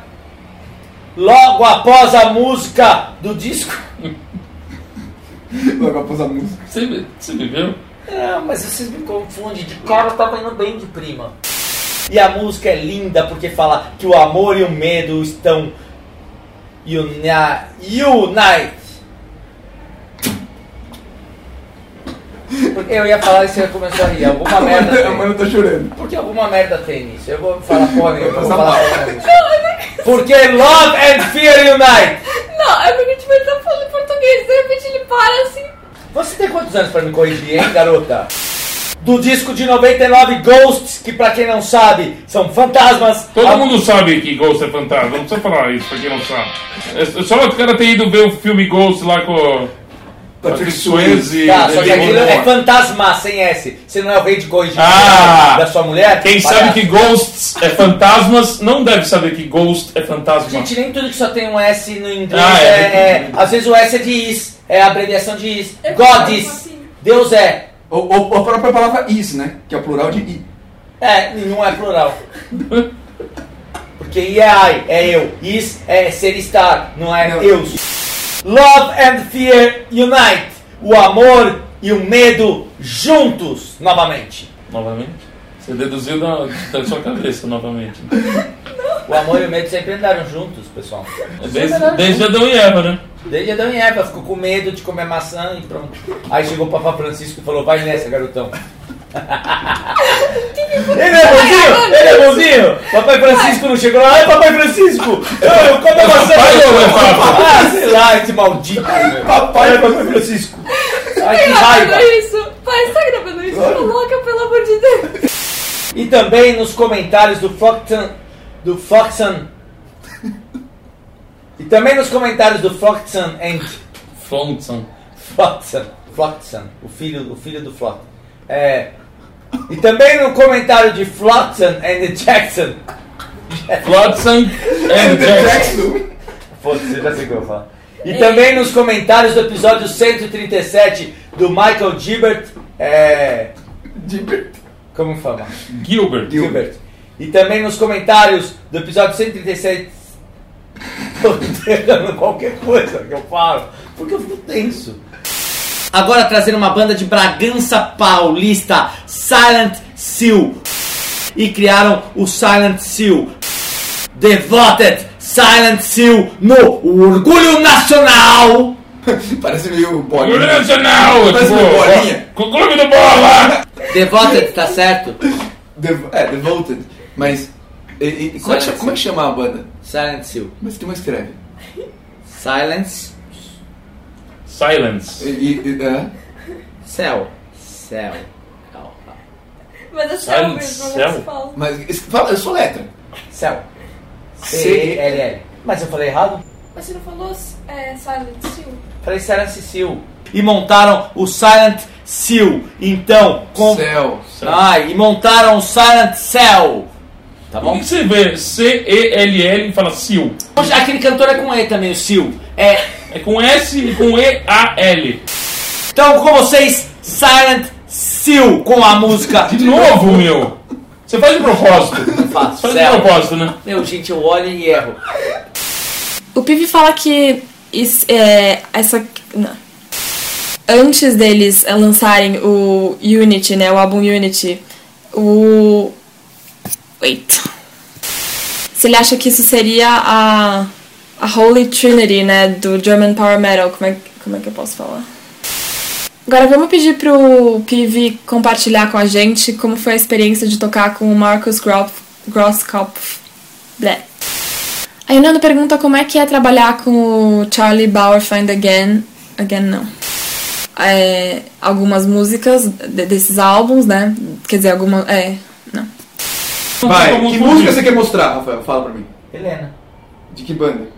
logo após a música do disco.
Logo após a música.
Você, você viveu?
Não, mas vocês me confundem. De cara eu tava indo bem de prima. E a música é linda porque fala que o amor e o medo estão uni unite. Porque eu ia falar e você começou a rir. Alguma merda tem.
não tá chorando.
Porque alguma merda tem nisso. Eu vou falar porra nenhuma, eu vou falar porra. Porque love and fear unite.
Não, é porque tipo, ele tá falando português, de repente ele para assim.
Você tem quantos anos pra me corrigir, hein, garota? Do disco de 99 Ghosts, que pra quem não sabe, são fantasmas.
Todo
A-
mundo sabe que Ghost é fantasma, não precisa falar isso pra quem não sabe. É só o cara ter ido ver o filme Ghost lá com
Patrick
Patrick Swayze.
Tá, só que aquilo é fantasma sem S. Você não é o rei de corrigir
Ah!
da sua mulher?
Quem
Palhaço.
sabe que Ghosts é fantasmas não deve saber que Ghost é fantasma.
Gente, nem tudo que só tem um S no inglês
Ah,
é,
é.
é- Às vezes o S é de is, é a abreviação de is.
Eu
God
falo
is.
assim.
Deus é.
Ou, ou a própria palavra is, né? Que é o plural de i.
É, nenhum é plural. Porque I é I, é eu. Is é ser estar, não é
Não.
eu. Love and fear unite. O amor e o medo juntos novamente.
Novamente. Você deduziu da, da sua cabeça novamente.
O amor e o medo sempre andaram juntos, pessoal.
Desde, desde Adão e Eva, né?
Desde Adão e Eva ficou com medo de comer maçã e pronto. Aí chegou o Papa Francisco e falou: vai nessa, garotão. Ele é bonzinho? Ele é bonzinho? Papai Francisco não chegou lá. Ai, Papai Francisco! Eu, eu como a maçã!
papai ou é papa?
Ah, sei lá, esse maldito. Papai, Papai Francisco. Ai, que raiva.
gravando isso? Pai, você tá gravando isso? Coloca, pelo amor de Deus.
E também nos comentários do Foxan. Do Foxan. E também nos comentários do Foxan and
Flontson.
Flotsam, Flotsam, o filho, o filho do Flot. É, e também no comentário de Flotsam and Jackson.
Flotsam and Jackson.
Foda-se, já sei o que eu vou falar. E também nos comentários do episódio 137 do Michael Gilbert. É, como fala?
Gilbert.
Gilbert. E também nos comentários do episódio 137. Tô errando qualquer coisa que eu falo, porque eu fico tenso. Agora trazendo uma banda de Bragança Paulista, Silent Seal. E criaram o Silent Seal. Devoted Silent Seal no Orgulho Nacional.
Parece meio
Orgulho
bolinha.
Nacional!
Parece
tipo,
uma bolinha.
Com o clube do bola!
Devoted, tá certo?
Dev- é, Devoted. Mas. e- e- como, é que, chama- como é que chama a banda?
Silent Seal.
Mas como que escreve?
Silence
Silence.
E, e- é?
Cell. Cell.
Mas é céu mesmo,
céu?
não se fala.
Mas fala, eu sou letra.
Cell.
C-
C-E-L-L. Mas eu falei errado?
Mas você não falou é, Silent Seal?
Falei Silent Seal. E montaram o Silent Seal. Então, com...
Céu.
Ah, e montaram o Silent Cell. Tá
Como
bom?
que você vê C-E-L-L e fala Seal?
Aquele cantor é com E também, o Seal. É.
É com S e com E-A-L.
Então, com vocês, Silent Seal com a música.
De novo, meu! Você faz de propósito.
Não faço.
Faz de propósito, né?
Meu, gente, eu olho e erro.
O Pivi fala que is- é, essa. não. Antes deles é, lançarem o Unity, né? O álbum Unity, o. Wait. Se ele acha que isso seria a. A Holy Trinity, né? Do German Power Metal. Como é, como é que eu posso falar? Agora vamos pedir pro Pivi compartilhar com a gente como foi a experiência de tocar com o Marcus Groff- Grosskopf. Blé. A Nando pergunta como é que é trabalhar com o Charlie Bauer Find Again. Again, não. É, algumas músicas de- desses álbuns, né? Quer dizer, alguma. É. Não.
Vai, que música você quer mostrar, Rafael? Fala pra mim.
Helena.
De que banda?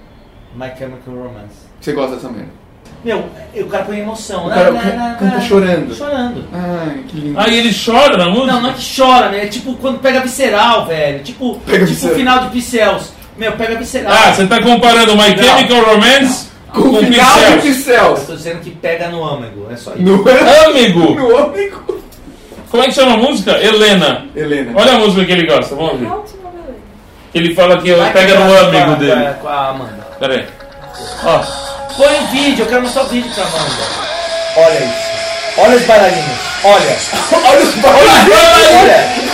My Chemical Romance.
Você gosta dessa merda?
Meu, o cara põe emoção,
O
né?
cara
Né,
can-
né,
canta
né.
chorando.
Chorando.
Ai, que lindo.
Aí ele chora na música?
Não, não é que chora, né? É tipo quando pega visceral, velho. Tipo,
Pega
tipo o final de Pixels. Meu, pega visceral.
Ah, você tá comparando My Chemical Romance
Com
com
o final de
Pincel.
Eu
Pincel.
tô dizendo que pega no âmago, é só isso.
No,
Amigo!
no amigo.
Como é que chama a música? Helena.
Helena.
Olha a música que ele gosta, vamos
beleza.
Ele fala que pega no
com
âmago dele.
Com a Amanda.
Pera aí. Ó,
Põe o vídeo, eu quero mostrar o vídeo pra Amanda. Olha isso. Olha os bailarinos. Olha.
Olha os barulhos.
Olha.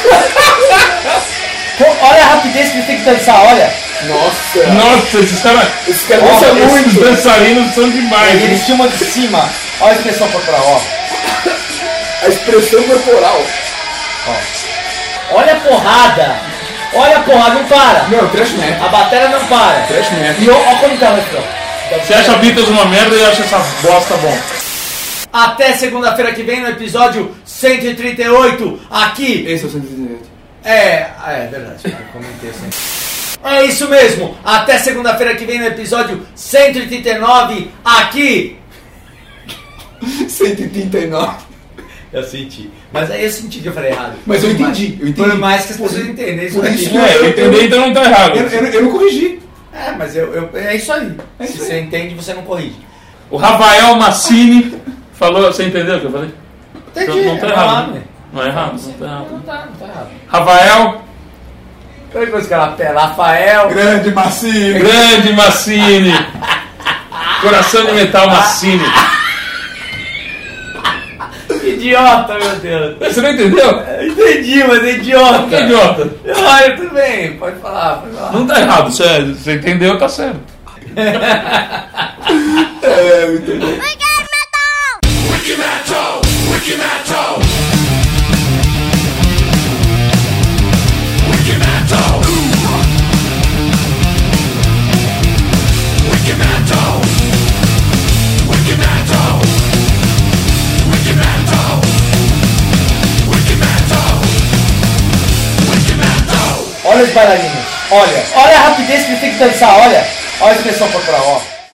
Olha a rapidez que eles têm que dançar, olha.
Nossa.
nossa, esses caras.
Esse cara
Ó,
dança
esses
muito.
dançarinos são demais.
E eles filmam de cima. Olha a expressão corporal, ó.
A expressão corporal.
Olha a porrada. Olha a porrada, não para.
Meu, trash metal.
A bateria não para.
Trash metal.
E ó, ó como tá o refrão.
Você acha Beatles uma merda e acha essa bosta bom.
Até segunda-feira que vem no episódio 138, aqui.
Esse é o 138.
É, é verdade, eu comentei assim. É isso mesmo, até segunda-feira que vem no episódio 139, aqui.
139.
Eu senti, mas aí eu senti que eu falei errado.
Mas eu entendi, eu entendi.
Por mais que as pessoas entendem isso
por isso-
É, eu entendi, então não tá errado.
Eu, eu, eu não corrigi.
É, mas eu, eu- é isso aí.
É
Se
isso
você entende, você não corrige.
O Rafael Massini falou. Você entendeu o que eu falei?
Entendi,
Não tá
é
errado.
nome.
Não é errado. Não tá errado.
Não tá, não tá errado.
Rafael,
Como é que caras pela Rafael.
Grande Massini.
grande Massini. Coração de metal Massini.
Idiota, meu Deus.
Você não entendeu?
Entendi, mas é idiota.
Que idiota.
Olha, tudo bem, pode falar, pode falar.
Não tá errado, você, você entendeu, tá certo.
É, muito bom.
Olha os bailarinos, olha. Olha a rapidez que eles têm que dançar, olha. Olha a expressão corporal, ó.